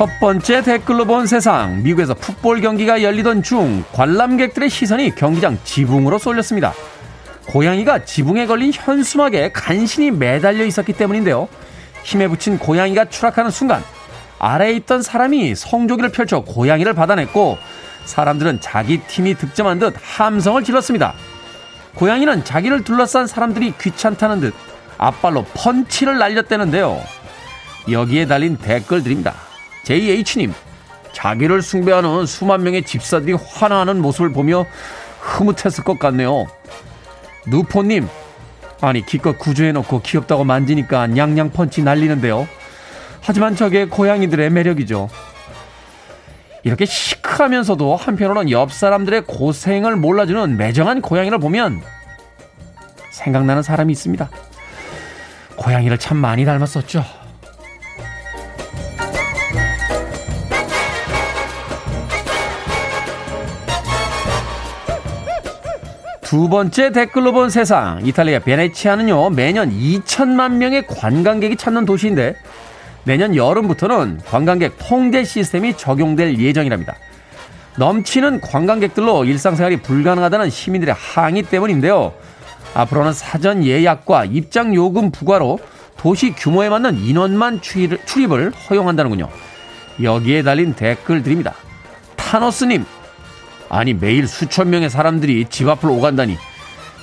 첫 번째 댓글로 본 세상. 미국에서 풋볼 경기가 열리던 중 관람객들의 시선이 경기장 지붕으로 쏠렸습니다. 고양이가 지붕에 걸린 현수막에 간신히 매달려 있었기 때문인데요. 힘에 붙인 고양이가 추락하는 순간 아래에 있던 사람이 성조기를 펼쳐 고양이를 받아냈고 사람들은 자기 팀이 득점한 듯 함성을 질렀습니다. 고양이는 자기를 둘러싼 사람들이 귀찮다는 듯 앞발로 펀치를 날렸다는데요. 여기에 달린 댓글들입니다. JH님, 자기를 숭배하는 수만 명의 집사들이 환호하는 모습을 보며 흐뭇했을 것 같네요. 누포님, 아니 기껏 구조해놓고 귀엽다고 만지니까 냥냥 펀치 날리는데요. 하지만 저게 고양이들의 매력이죠. 이렇게 시크하면서도 한편으로는 옆 사람들의 고생을 몰라주는 매정한 고양이를 보면 생각나는 사람이 있습니다. 고양이를 참 많이 닮았었죠. 두 번째 댓글로 본 세상. 이탈리아 베네치아는요, 매년 2천만 명의 관광객이 찾는 도시인데, 내년 여름부터는 관광객 통제 시스템이 적용될 예정이랍니다. 넘치는 관광객들로 일상생활이 불가능하다는 시민들의 항의 때문인데요. 앞으로는 사전 예약과 입장 요금 부과로 도시 규모에 맞는 인원만 출입을 허용한다는군요. 여기에 달린 댓글들입니다. 타노스님, 아니 매일 수천 명의 사람들이 집 앞을 오간다니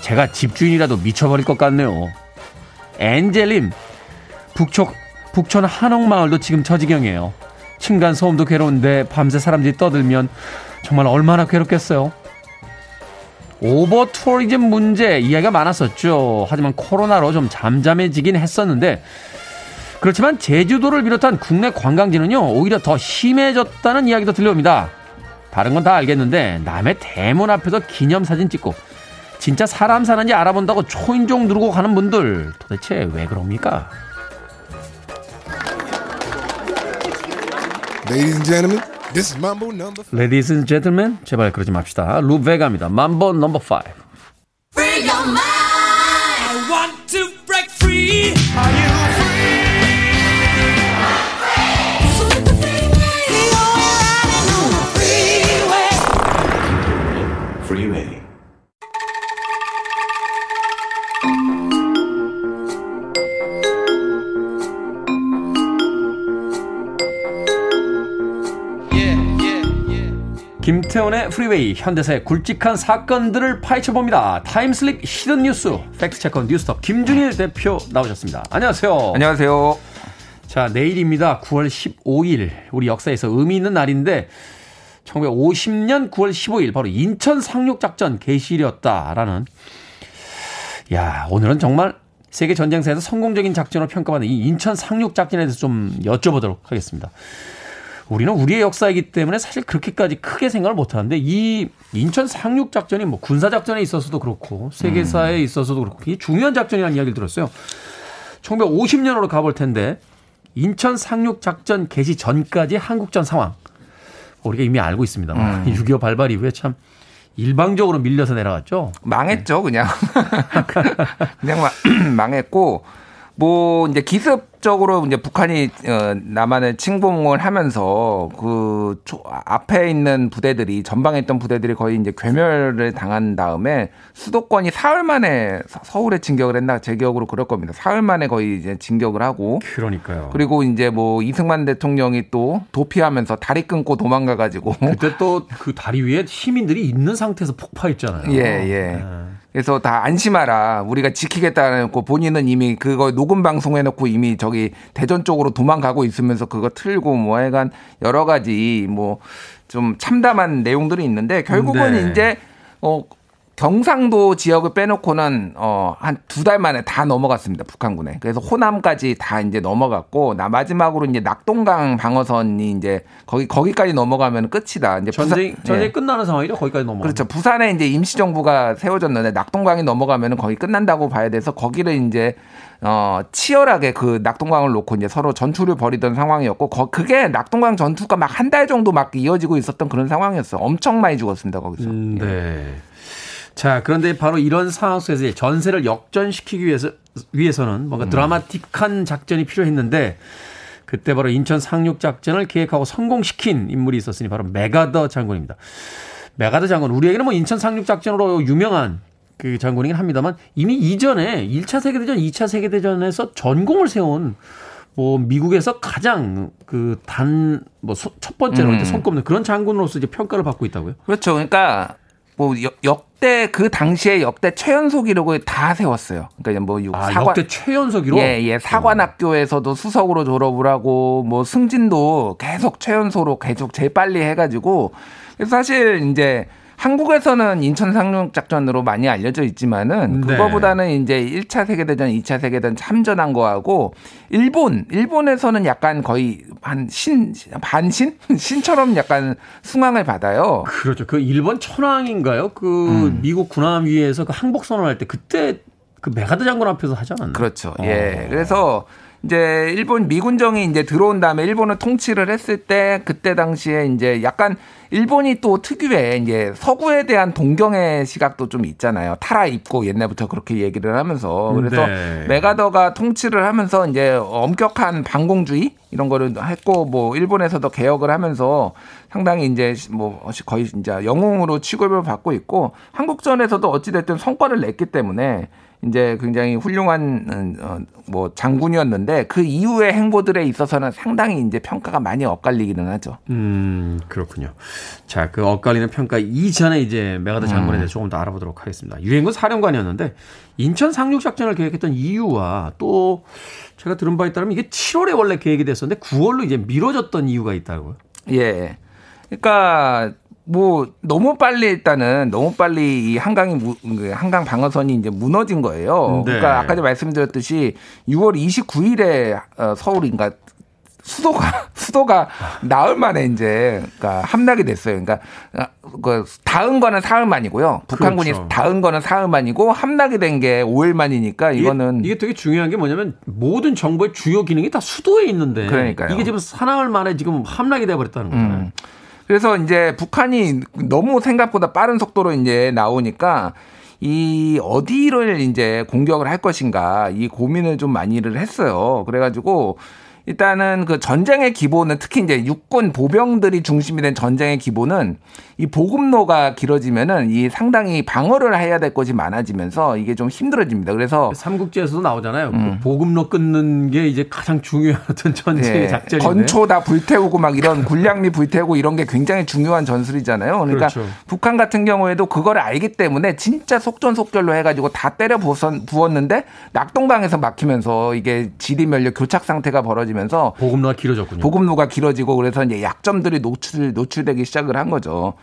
제가 집주인이라도 미쳐버릴 것 같네요. 엔젤님 북촌 북촌 한옥마을도 지금 저 지경이에요. 층간 소음도 괴로운데 밤새 사람들이 떠들면 정말 얼마나 괴롭겠어요. 오버 투어리즘 문제 이야기가 많았었죠. 하지만 코로나로 좀 잠잠해지긴 했었는데 그렇지만 제주도를 비롯한 국내 관광지는요 오히려 더 심해졌다는 이야기도 들려옵니다. 다른 건 다 알겠는데 남의 대문 앞에서 기념사진 찍고 진짜 사람 사는지 알아본다고 초인종 누르고 가는 분들 도대체 왜 그럽니까? Ladies and gentlemen, this is Mambo number five. Ladies and gentlemen, 제발 그러지 맙시다. 루베가입니다. Mambo number 5. 김태훈의 프리웨이 현대사의 굵직한 사건들을 파헤쳐봅니다. time slip hidden 뉴스 fact checker 뉴스톱 김준일 대표 나오셨습니다. 안녕하세요. 안녕하세요. 자 내일입니다. 9월 15일 우리 역사에서 의미 있는 날인데 1950년 9월 15일 바로 인천 상륙작전 개시일이었다라는 야 오늘은 정말 세계 전쟁사에서 성공적인 작전으로 평가받는 이 인천 상륙작전에 대해서 좀 여쭤보도록 하겠습니다. 우리는 우리의 역사이기 때문에 사실 그렇게까지 크게 생각을 못 하는데 이 인천 상륙 작전이 뭐 군사 작전에 있어서도 그렇고 세계사에 음. 있어서도 그렇고 이게 중요한 작전이라는 이야기를 들었어요. 1950년으로 가볼 텐데 인천 상륙 작전 개시 전까지 한국전 상황 우리가 이미 알고 있습니다. 음. [laughs] 6.25 발발 이후에 참 일방적으로 밀려서 내려갔죠. 망했죠, 그냥. [laughs] 그냥 [clears throat] 망했고 뭐 이제 기습 적으로 이제 북한이 어 남한을 침공을 하면서 그 앞에 있는 부대들이 전방에 있던 부대들이 거의 이제 괴멸을 당한 다음에 수도권이 사흘 만에 서울에 진격을 했나 제 기억으로 그럴 겁니다. 사흘 만에 거의 이제 진격을 하고 그러니까요. 그리고 이제 뭐 이승만 대통령이 또 도피하면서 다리 끊고 도망가 가지고 [laughs] 그때 또 그 다리 위에 시민들이 있는 상태에서 폭파했잖아요. 예, 예. 네. 그래서 다 안심하라. 우리가 지키겠다는 거 본인은 이미 그거 녹음 방송해 놓고 이미 저기 대전 쪽으로 도망가고 있으면서 그거 틀고 뭐 하여간 여러 가지 뭐 좀 참담한 내용들이 있는데 결국은 네. 이제 어 경상도 지역을 빼놓고는 어 한 두 달 만에 다 넘어갔습니다 북한군에. 그래서 호남까지 다 이제 넘어갔고 나 마지막으로 이제 낙동강 방어선이 이제 거기 거기까지 넘어가면 끝이다. 이제 전쟁 부산, 전쟁 예. 끝나는 상황이죠. 거기까지 넘어. 그렇죠. 부산에 이제 임시 정부가 세워졌는데 낙동강이 넘어가면은 거의 끝난다고 봐야 돼서 거기를 이제 어 치열하게 그 낙동강을 놓고 이제 서로 전투를 벌이던 상황이었고 거, 그게 낙동강 전투가 막 한 달 정도 막 이어지고 있었던 그런 상황이었어. 엄청 많이 죽었습니다 거기서. 음, 네. 예. 자, 그런데 바로 이런 상황 속에서 전세를 역전시키기 위해서, 위해서는 뭔가 음. 드라마틱한 작전이 필요했는데 그때 바로 인천 상륙 작전을 계획하고 성공시킨 인물이 있었으니 바로 메가더 장군입니다. 메가더 장군 우리에게는 뭐 인천 상륙 작전으로 유명한 그 장군이긴 합니다만 이미 이전에 1차 세계대전, 2차 세계대전에서 전공을 세운 뭐 미국에서 가장 그 단 뭐 첫 번째로 음. 손꼽는 그런 장군으로서 이제 평가를 받고 있다고요. 그렇죠. 그러니까 뭐 역대 그 당시에 역대 최연소 기록을 다 세웠어요. 그러니까 뭐 아, 사관 역대 최연소 기록. 예, 예. 사관학교에서도 수석으로 졸업을 하고 뭐 승진도 계속 최연소로 계속 제일 빨리 해가지고 사실 이제 한국에서는 인천 상륙 작전으로 많이 알려져 있지만은 네. 그거보다는 이제 1차 세계 대전, 2차 세계 대전 참전한 거하고 일본, 일본에서는 약간 거의 한 신, 반신? [laughs] 신처럼 약간 숭앙을 받아요. 그렇죠. 그 일본 천황인가요? 그 음. 미국 군함 위에서 그 항복 선언할 때 그때 그 맥아더 장군 앞에서 하지 않았나요? 그렇죠. 예. 어. 그래서 이제 일본 미군정이 이제 들어온 다음에 일본을 통치를 했을 때 그때 당시에 이제 약간 일본이 또 특유의 이제 서구에 대한 동경의 시각도 좀 있잖아요. 타라 입고 옛날부터 그렇게 얘기를 하면서 그래서 네. 메가더가 통치를 하면서 이제 엄격한 반공주의 이런 거를 했고 뭐 일본에서도 개혁을 하면서 상당히 이제 뭐 거의 이제 영웅으로 취급을 받고 있고 한국전에서도 어찌 됐든 성과를 냈기 때문에 이제 굉장히 훌륭한 어, 뭐 장군이었는데 그 이후의 행보들에 있어서는 상당히 이제 평가가 많이 엇갈리기는 하죠. 음 그렇군요. 자 그 엇갈리는 평가 이전에 이제 메가더 장군에 대해 서 음. 조금 더 알아보도록 하겠습니다. 유엔군 사령관이었는데 인천 상륙 작전을 계획했던 이유와 또 제가 들은 바에 따르면 이게 7월에 원래 계획이 됐었는데 9월로 이제 미뤄졌던 이유가 있다고요. 예. 그러니까 뭐 너무 빨리 일단은 너무 빨리 이 한강이 그 한강 방어선이 이제 무너진 거예요. 네. 그러니까 아까 전 말씀드렸듯이 6월 29일에 어, 서울인가 수도가 [laughs] 수도가 나흘 만에 이제 그러니까 함락이 됐어요. 그러니까 어, 그 닿은 거는 사흘 만이고요. 북한군이 그렇죠. 닿은 거는 사흘 만이고 함락이 된 게 5일 만이니까 이거는 이게, 이게, 되게 중요한 게 뭐냐면 모든 정부의 주요 기능이 다 수도에 있는데 그러니까요. 이게 지금 사나흘 만에 지금 함락이 돼 버렸다는 거예요. 음. 그래서 이제 북한이 너무 생각보다 빠른 속도로 이제 나오니까 이 어디를 이제 공격을 할 것인가 이 고민을 좀 많이를 했어요. 그래가지고 일단은 그 전쟁의 기본은 특히 이제 육군 보병들이 중심이 된 전쟁의 기본은 이 보급로가 길어지면은 이 상당히 방어를 해야 될 것이 많아지면서 이게 좀 힘들어집니다. 그래서 삼국지에서도 나오잖아요. 그 음. 보급로 끊는 게 이제 가장 중요한 [laughs] 전쟁의 네. 작전인데 건초 다 불태우고 막 이런 군량미 불태우고 이런 게 굉장히 중요한 전술이잖아요. 그러니까 그렇죠. 북한 같은 경우에도 그걸 알기 때문에 진짜 속전속결로 해가지고 다 때려 부었는데 낙동강에서 막히면서 이게 지리멸렬 교착 상태가 벌어지면서 보급로가 길어졌군요. 보급로가 길어지고 그래서 이제 약점들이 노출 노출되기 시작을 한 거죠.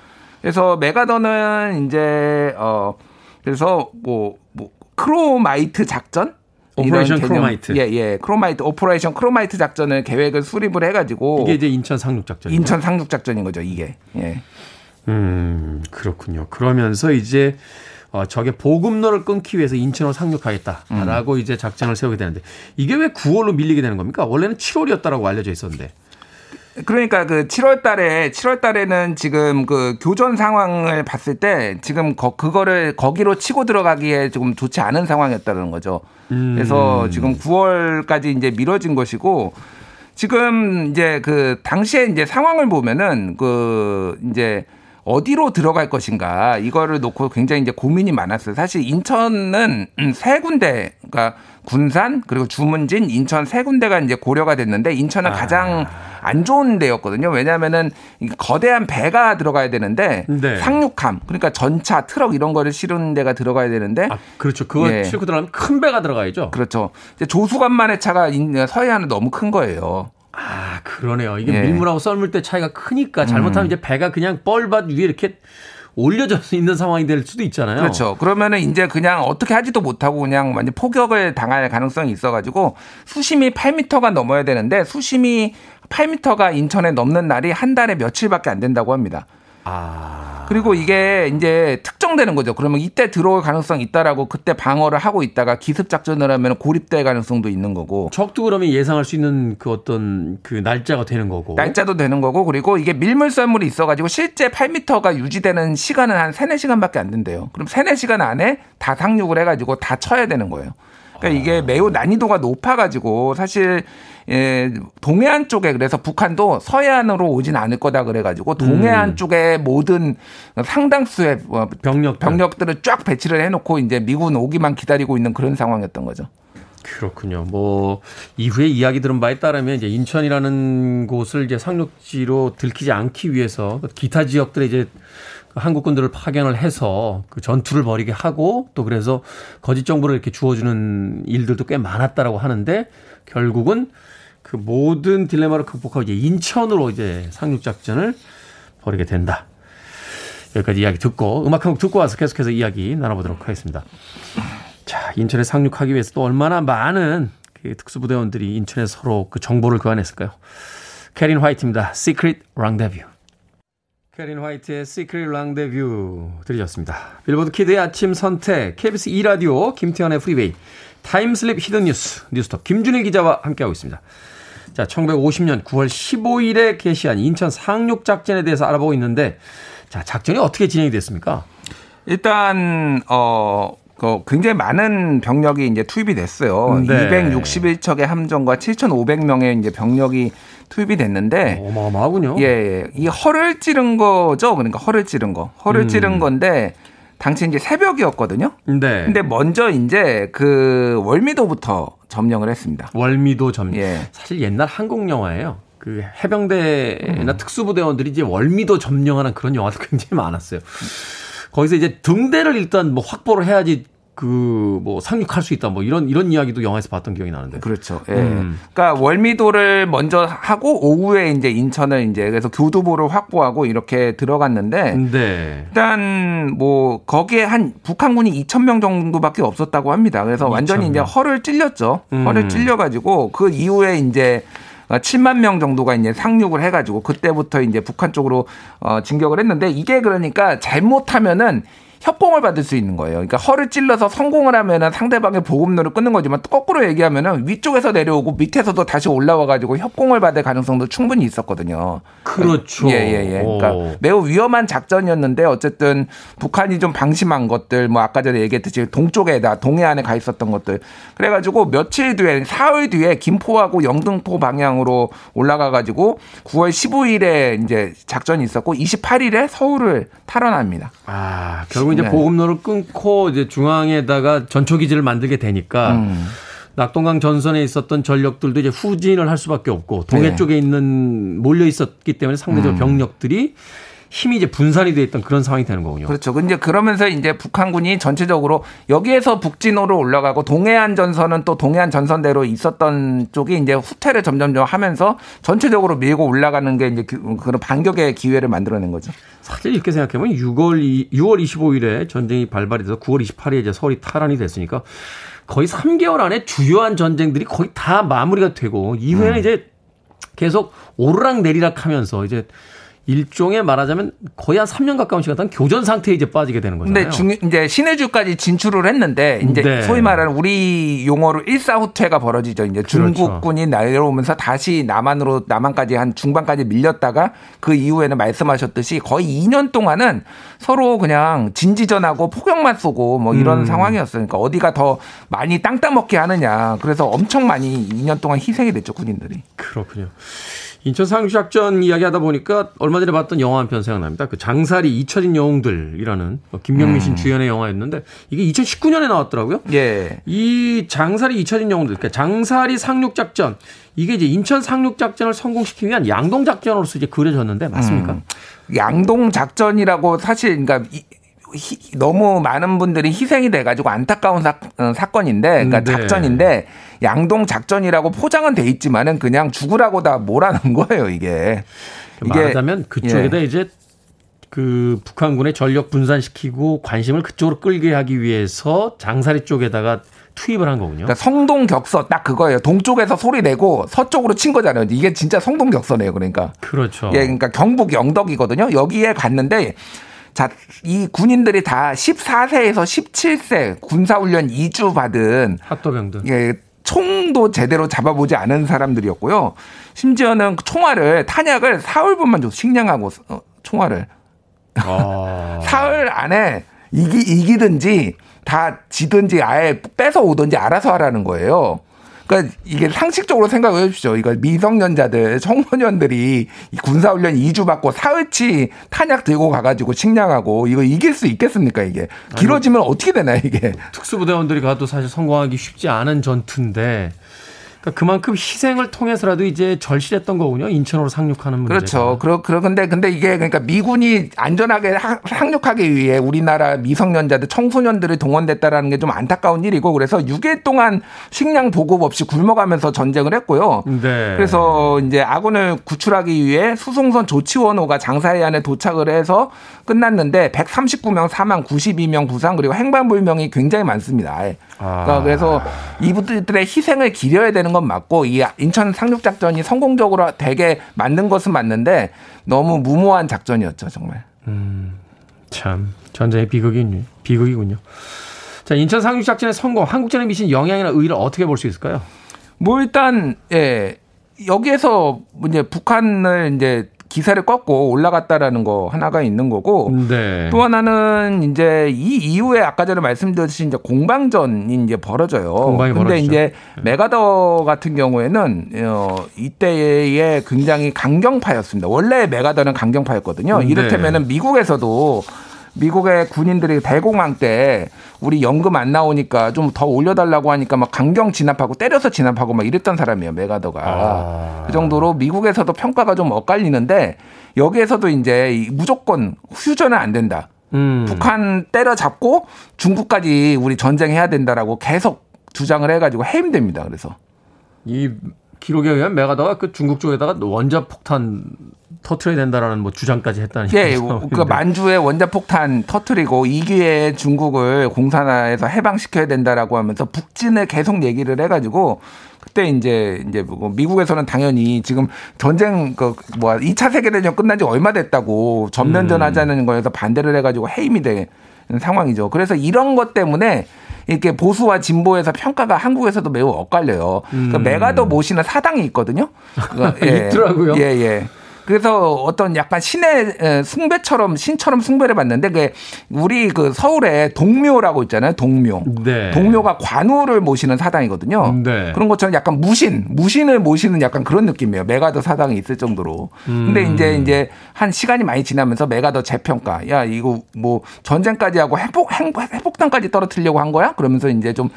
그래서 맥아더는 이제 어 그래서 뭐, 뭐 Chromite 작전 Operation Chromite. 예, 예. Chromite, Operation Chromite 작전을 계획을 수립을 해가지고. 이게 이제 인천 상륙 작전. 인천 상륙 작전인 거죠, 이게. 예. 음, 그렇군요. 그러면서 이제, 어, 적의 보급로를 끊기 위해서 인천으로 상륙하겠다라고 음. 이제 작전을 세우게 되는데 이게 왜 9월로 밀리게 되는 겁니까? 원래는 7월이었다라고 알려져 있었는데. 그러니까 그 7월 달에 7월 달에는 지금 그 교전 상황을 봤을 때 지금 거, 그거를 거기로 치고 들어가기에 조금 좋지 않은 상황이었다는 거죠. 음. 그래서 지금 9월까지 이제 미뤄진 것이고 지금 이제 그 당시에 이제 상황을 보면은 그 이제 어디로 들어갈 것인가 이거를 놓고 굉장히 이제 고민이 많았어요. 사실 인천은 세 군데 그러니까 군산 그리고 주문진 인천 세 군데가 이제 고려가 됐는데 인천은 아. 가장 안 좋은 데였거든요. 왜냐하면은 거대한 배가 들어가야 되는데 네. 상륙함 그러니까 전차 트럭 이런 거를 실은 데가 들어가야 되는데 아, 그렇죠. 그거 예. 싣고 들어가면 큰 배가 들어가야죠. 그렇죠. 조수간만의 차가 서해안은 너무 큰 거예요. 아 그러네요. 이게 예. 밀물하고 썰물 때 차이가 크니까 잘못하면 음. 이제 배가 그냥 뻘밭 위에 이렇게 올려져 [laughs] 있는 상황이 될 수도 있잖아요. 그렇죠. 그러면은 이제 그냥 어떻게 하지도 못하고 그냥 완전 포격을 당할 가능성이 있어가지고 수심이 8m가 넘어야 되는데 수심이 8m가 인천에 넘는 날이 한 달에 며칠밖에 안 된다고 합니다. 아. 그리고 이게 이제 특정되는 거죠. 그러면 이때 들어올 가능성이 있다라고 그때 방어를 하고 있다가 기습 작전을 하면 고립될 가능성도 있는 거고. 적도 그러면 예상할 수 있는 그 어떤 그 날짜가 되는 거고. 날짜도 되는 거고 그리고 이게 밀물썰물이 있어 가지고 실제 8m가 유지되는 시간은 한 3, 4시간밖에 안 된대요. 그럼 3, 4시간 안에 다 상륙을 해 가지고 다 쳐야 되는 거예요. 그러니까 이게 매우 난이도가 높아 가지고 사실 예, 동해안 쪽에 그래서 북한도 서해안으로 오진 않을 거다 그래가지고 동해안 음. 쪽에 모든 상당수의 뭐 병력 병력들을 쫙 배치를 해놓고 이제 미군 오기만 기다리고 있는 그런 상황이었던 거죠. 그렇군요. 뭐 이후에 이야기 들은 바에 따르면 이제 인천이라는 곳을 이제 상륙지로 들키지 않기 위해서 기타 지역들에 이제 한국군들을 파견을 해서 그 전투를 벌이게 하고 또 그래서 거짓 정보를 이렇게 주어주는 일들도 꽤 많았다라고 하는데 결국은 그 모든 딜레마를 극복하고 이제 인천으로 이제 상륙 작전을 벌이게 된다. 여기까지 이야기 듣고 음악 한 곡 듣고 와서 계속해서 이야기 나눠보도록 하겠습니다. 자, 인천에 상륙하기 위해서 또 얼마나 많은 그 특수부대원들이 인천에 서로 그 정보를 교환했을까요? 캐린 화이트입니다. Secret Rendezvous. 캐린 화이트의 Secret Rendezvous 들으셨습니다. 빌보드 kid의 아침 선택, KBS 2라디오, 김태훈의 프리웨이, time slip hidden 뉴스, 뉴스톱 김준일 기자와 함께하고 있습니다. 자, 1950년 9월 15일에 개시한 인천 상륙 작전에 대해서 알아보고 있는데, 자, 작전이 어떻게 진행이 됐습니까? 일단, 어, 그 굉장히 많은 병력이 이제 투입이 됐어요. 네. 261척의 함정과 7,500명의 이제 병력이 투입이 됐는데 어마어마하군요. 예, 예. 이 허를 찌른 거죠. 그러니까 허를 찌른 거. 허를 음. 찌른 건데 당시 이제 새벽이었거든요. 네. 근데 먼저 이제 그 월미도부터 점령을 했습니다. 월미도 점령. 예. 사실 옛날 한국 영화예요. 그 해병대나 음. 특수부대원들이 이제 월미도 점령하는 그런 영화도 [laughs] 굉장히 많았어요. 거기서 이제 등대를 일단 뭐 확보를 해야지 그뭐 상륙할 수 있다 뭐 이런 이런 이야기도 영화에서 봤던 기억이 나는데. 그렇죠. 예. 음. 그러니까 월미도를 먼저 하고 오후에 이제 인천을 이제 그래서 교두보를 확보하고 이렇게 들어갔는데 네. 일단 뭐 거기에 한 북한군이 2천 명 정도밖에 없었다고 합니다. 그래서 완전히 이제 허를 찔렸죠. 음. 허를 찔려 가지고 그 이후에 이제 7만 명 정도가 이제 상륙을 해가지고 그때부터 이제 북한 쪽으로 어, 진격을 했는데 이게 그러니까 잘못하면은 협공을 받을 수 있는 거예요. 그러니까 허를 찔러서 성공을 하면은 상대방의 보급로를 끊는 거지만 거꾸로 얘기하면은 위쪽에서 내려오고 밑에서도 다시 올라와 가지고 협공을 받을 가능성도 충분히 있었거든요. 그렇죠. 예, 예, 예. 그러니까 오. 매우 위험한 작전이었는데 어쨌든 북한이 좀 방심한 것들 뭐 아까 전에 얘기했듯이 동쪽에다 동해안에 가 있었던 것들 그래 가지고 며칠 뒤에 사흘 뒤에 김포하고 영등포 방향으로 올라가 가지고 9월 15일에 이제 작전이 있었고 28일에 서울을 탈환합니다. 아, 결국 이제 네. 보급로를 끊고 이제 중앙에다가 전초 기지를 만들게 되니까 음. 낙동강 전선에 있었던 전력들도 이제 후진을 할 수밖에 없고 동해 네. 쪽에 있는 몰려 있었기 때문에 상대적 음. 병력들이 힘이 이제 분산이 돼 있던 그런 상황이 되는 거군요. 그렇죠. 근데 그러면서 이제 북한군이 전체적으로 여기에서 북진으로 올라가고 동해안 전선은 또 동해안 전선대로 있었던 쪽이 이제 후퇴를 점점점 하면서 전체적으로 밀고 올라가는 게 이제 그, 그런 반격의 기회를 만들어낸 거죠. 사실 이렇게 생각해보면 6월 6월 25일에 전쟁이 발발이 돼서 9월 28일에 이제 서울이 탈환이 됐으니까 거의 3개월 안에 주요한 전쟁들이 거의 다 마무리가 되고 이후에는 음. 이제 계속 오르락 내리락 하면서 이제 일종의 말하자면 거의 한 3년 가까운 시간 동안 교전 상태에 이제 빠지게 되는 거잖아요. 근데 중, 이제 신해주까지 진출을 했는데 이제 네. 소위 말하는 우리 용어로 일사후퇴가 벌어지죠. 이제 그렇죠. 중국군이 그렇죠. 내려오면서 다시 남한으로 남한까지 한 중반까지 밀렸다가 그 이후에는 말씀하셨듯이 거의 2년 동안은 서로 그냥 진지전하고 폭격만 쏘고 뭐 이런 음. 상황이었으니까 어디가 더 많이 땅 따먹게 하느냐. 그래서 엄청 많이 2년 동안 희생이 됐죠 군인들이. 그렇군요. 인천 상륙작전 이야기하다 보니까 얼마 전에 봤던 영화 한 편 생각납니다. 그 장사리 잊혀진 영웅들이라는 뭐 김명민 씨 음. 주연의 영화였는데 이게 2019년에 나왔더라고요. 예. 이 장사리 잊혀진 영웅들, 그러니까 장사리 상륙작전 이게 이제 인천 상륙작전을 성공시키기 위한 양동작전으로서 이제 그려졌는데 맞습니까? 음. 양동작전이라고 사실 그러니까 희, 너무 많은 분들이 희생이 돼가지고 안타까운 사, 어, 사건인데, 그러니까 네. 작전인데 양동 작전이라고 포장은 돼 있지만은 그냥 죽으라고 다 몰아넣은 [laughs] 거예요 이게. 이게 말하자면 그쪽에다 예. 이제 그 북한군의 전력 분산시키고 관심을 그쪽으로 끌게 하기 위해서 장사리 쪽에다가 투입을 한 거군요. 그러니까 성동 격서 딱 그거예요. 동쪽에서 소리 내고 서쪽으로 친 거잖아요. 이게 진짜 성동 격서네요. 그러니까. 그렇죠. 예, 그러니까 경북 영덕이거든요. 여기에 갔는데 자, 이 군인들이 다 14세에서 17세 군사훈련 2주 받은 학도병들. 예, 총도 제대로 잡아보지 않은 사람들이었고요. 심지어는 총알을 탄약을 사흘분만 줘 식량하고 어, 총알을 아. [laughs] 사흘 안에 이기 이기든지 다 지든지 아예 뺏어 오든지 알아서 하라는 거예요. 그러니까 이게 상식적으로 생각을 해주시죠. 이거 미성년자들, 청소년들이 군사훈련 2주 받고 사흘치 탄약 들고 가가지고 식량하고 이거 이길 수 있겠습니까 이게 길어지면 어떻게 되나 이게 특수부대원들이 가도 사실 성공하기 쉽지 않은 전투인데 그러니까 그만큼 희생을 통해서라도 이제 절실했던 거군요. 인천으로 상륙하는 문제. 그렇죠. 그러 그런데 근데 이게 그러니까 미군이 안전하게 상륙하기 위해 우리나라 미성년자들 청소년들이 동원됐다라는 게 좀 안타까운 일이고 그래서 6일 동안 식량 보급 없이 굶어가면서 전쟁을 했고요. 네. 그래서 이제 아군을 구출하기 위해 수송선 조치원호가 장사해안에 도착을 해서 끝났는데 139명 사망, 92명 부상 그리고 행방불명이 굉장히 많습니다. 그러니까 아. 그래서 이분들의 희생을 기려야 되는 건 맞고 이 인천 상륙 작전이 성공적으로 되게 만든 것은 맞는데 너무 무모한 작전이었죠 정말. 음, 참 전쟁의 비극이 비극이군요. 자 인천 상륙 작전의 성공 한국전에 미친 영향이나 의의를 어떻게 볼 수 있을까요? 뭐 일단 예 여기에서 이제 북한을 이제 기세를 꺾고 올라갔다라는 거 하나가 있는 거고 네. 또 하나는 이제 이 이후에 아까 전에 말씀드렸듯이 이제 공방전이 이제 벌어져요. 공방이 근데 벌어지죠. 이제 네. 메가더 같은 경우에는 어 이때에 굉장히 강경파였습니다. 원래 메가더는 강경파였거든요. 네. 이를테면은 미국에서도 미국의 군인들이 대공황 때 우리 연금 안 나오니까 좀 더 올려달라고 하니까 막 강경 진압하고 때려서 진압하고 막 이랬던 사람이에요 메가더가 아. 그 정도로 미국에서도 평가가 좀 엇갈리는데 여기에서도 이제 무조건 휴전은 안 된다. 음. 북한 때려잡고 중국까지 우리 전쟁해야 된다라고 계속 주장을 해가지고 해임됩니다. 그래서 이 기록에 의하면 메가더가 그 중국 쪽에다가 원자 폭탄 터트려야 된다라는 뭐 주장까지 했다는 예, 그 만주에 원자 폭탄 터트리고 이 기회에 중국을 공산화해서 해방시켜야 된다라고 하면서 북진을 계속 얘기를 해가지고 그때 이제 이제 뭐 미국에서는 당연히 지금 전쟁 그 뭐야 2차 세계 대전 끝난 지 얼마 됐다고 전면전 음. 하자는 거에서 반대를 해가지고 해임이 된 상황이죠. 그래서 이런 것 때문에 이렇게 보수와 진보에서 평가가 한국에서도 매우 엇갈려요. 그러니까 음. 그러니까 메가더 모시는 사당이 있거든요. 그러니까 예. [laughs] 있더라고요. 예, 예. 그래서 어떤 약간 신의 숭배처럼 신처럼 숭배를 받는데 그 우리 그 서울에 동묘라고 있잖아요. 동묘. 네. 동묘가 관우를 모시는 사당이거든요. 네. 그런 것처럼 약간 무신, 무신을 모시는 약간 그런 느낌이에요. 메가더 사당이 있을 정도로. 음. 근데 이제 이제 한 시간이 많이 지나면서 메가더 재평가. 야, 이거 뭐 전쟁까지 하고 핵폭 핵폭탄까지 떨어뜨리려고 한 거야? 그러면서 이제 좀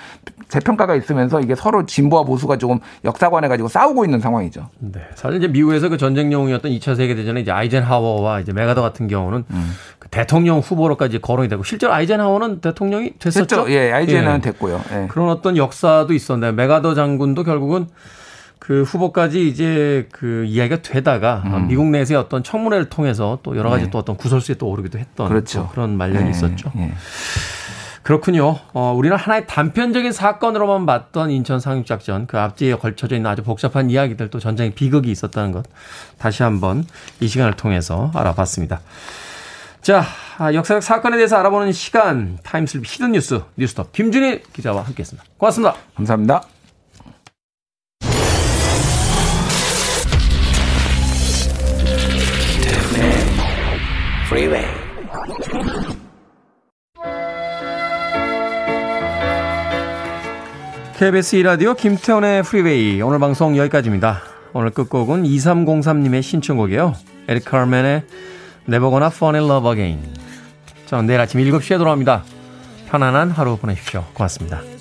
재평가가 있으면서 이게 서로 진보와 보수가 조금 역사관해 가지고 싸우고 있는 상황이죠. 네. 사실 이제 미국에서 그 전쟁용이었던 2차 세계 대전에 이제 아이젠하워와 이제 메가더 같은 경우는 음. 그 대통령 후보로까지 거론이 되고 실제로 아이젠하워는 대통령이 됐었죠. 됐죠. 예, 아이젠은 예. 됐고요. 예. 그런 어떤 역사도 있었는데 메가더 장군도 결국은 그 후보까지 이제 그 이야기가 되다가 음. 미국 내에서의 어떤 청문회를 통해서 또 여러 가지 네. 또 어떤 구설수에 또 오르기도 했던 그렇죠. 그런 말년이 네. 있었죠. 네. 그렇군요. 어, 우리는 하나의 단편적인 사건으로만 봤던 인천 상륙작전, 그 앞뒤에 걸쳐져 있는 아주 복잡한 이야기들 또 전쟁의 비극이 있었다는 것 다시 한번 이 시간을 통해서 알아봤습니다. 자, 아, 역사적 사건에 대해서 알아보는 시간, time slip hidden 뉴스, 뉴스톱 김준일 기자와 함께 했습니다. 고맙습니다. 감사합니다. KBS 이라디오 김태훈의 프리웨이 오늘 방송 여기까지입니다. 오늘 끝곡은 2303님의 신청곡이에요. 에릭 카르멘의 Never Gonna Fall in Love Again. 저는 내일 아침 7시에 돌아옵니다. 편안한 하루 보내십시오. 고맙습니다.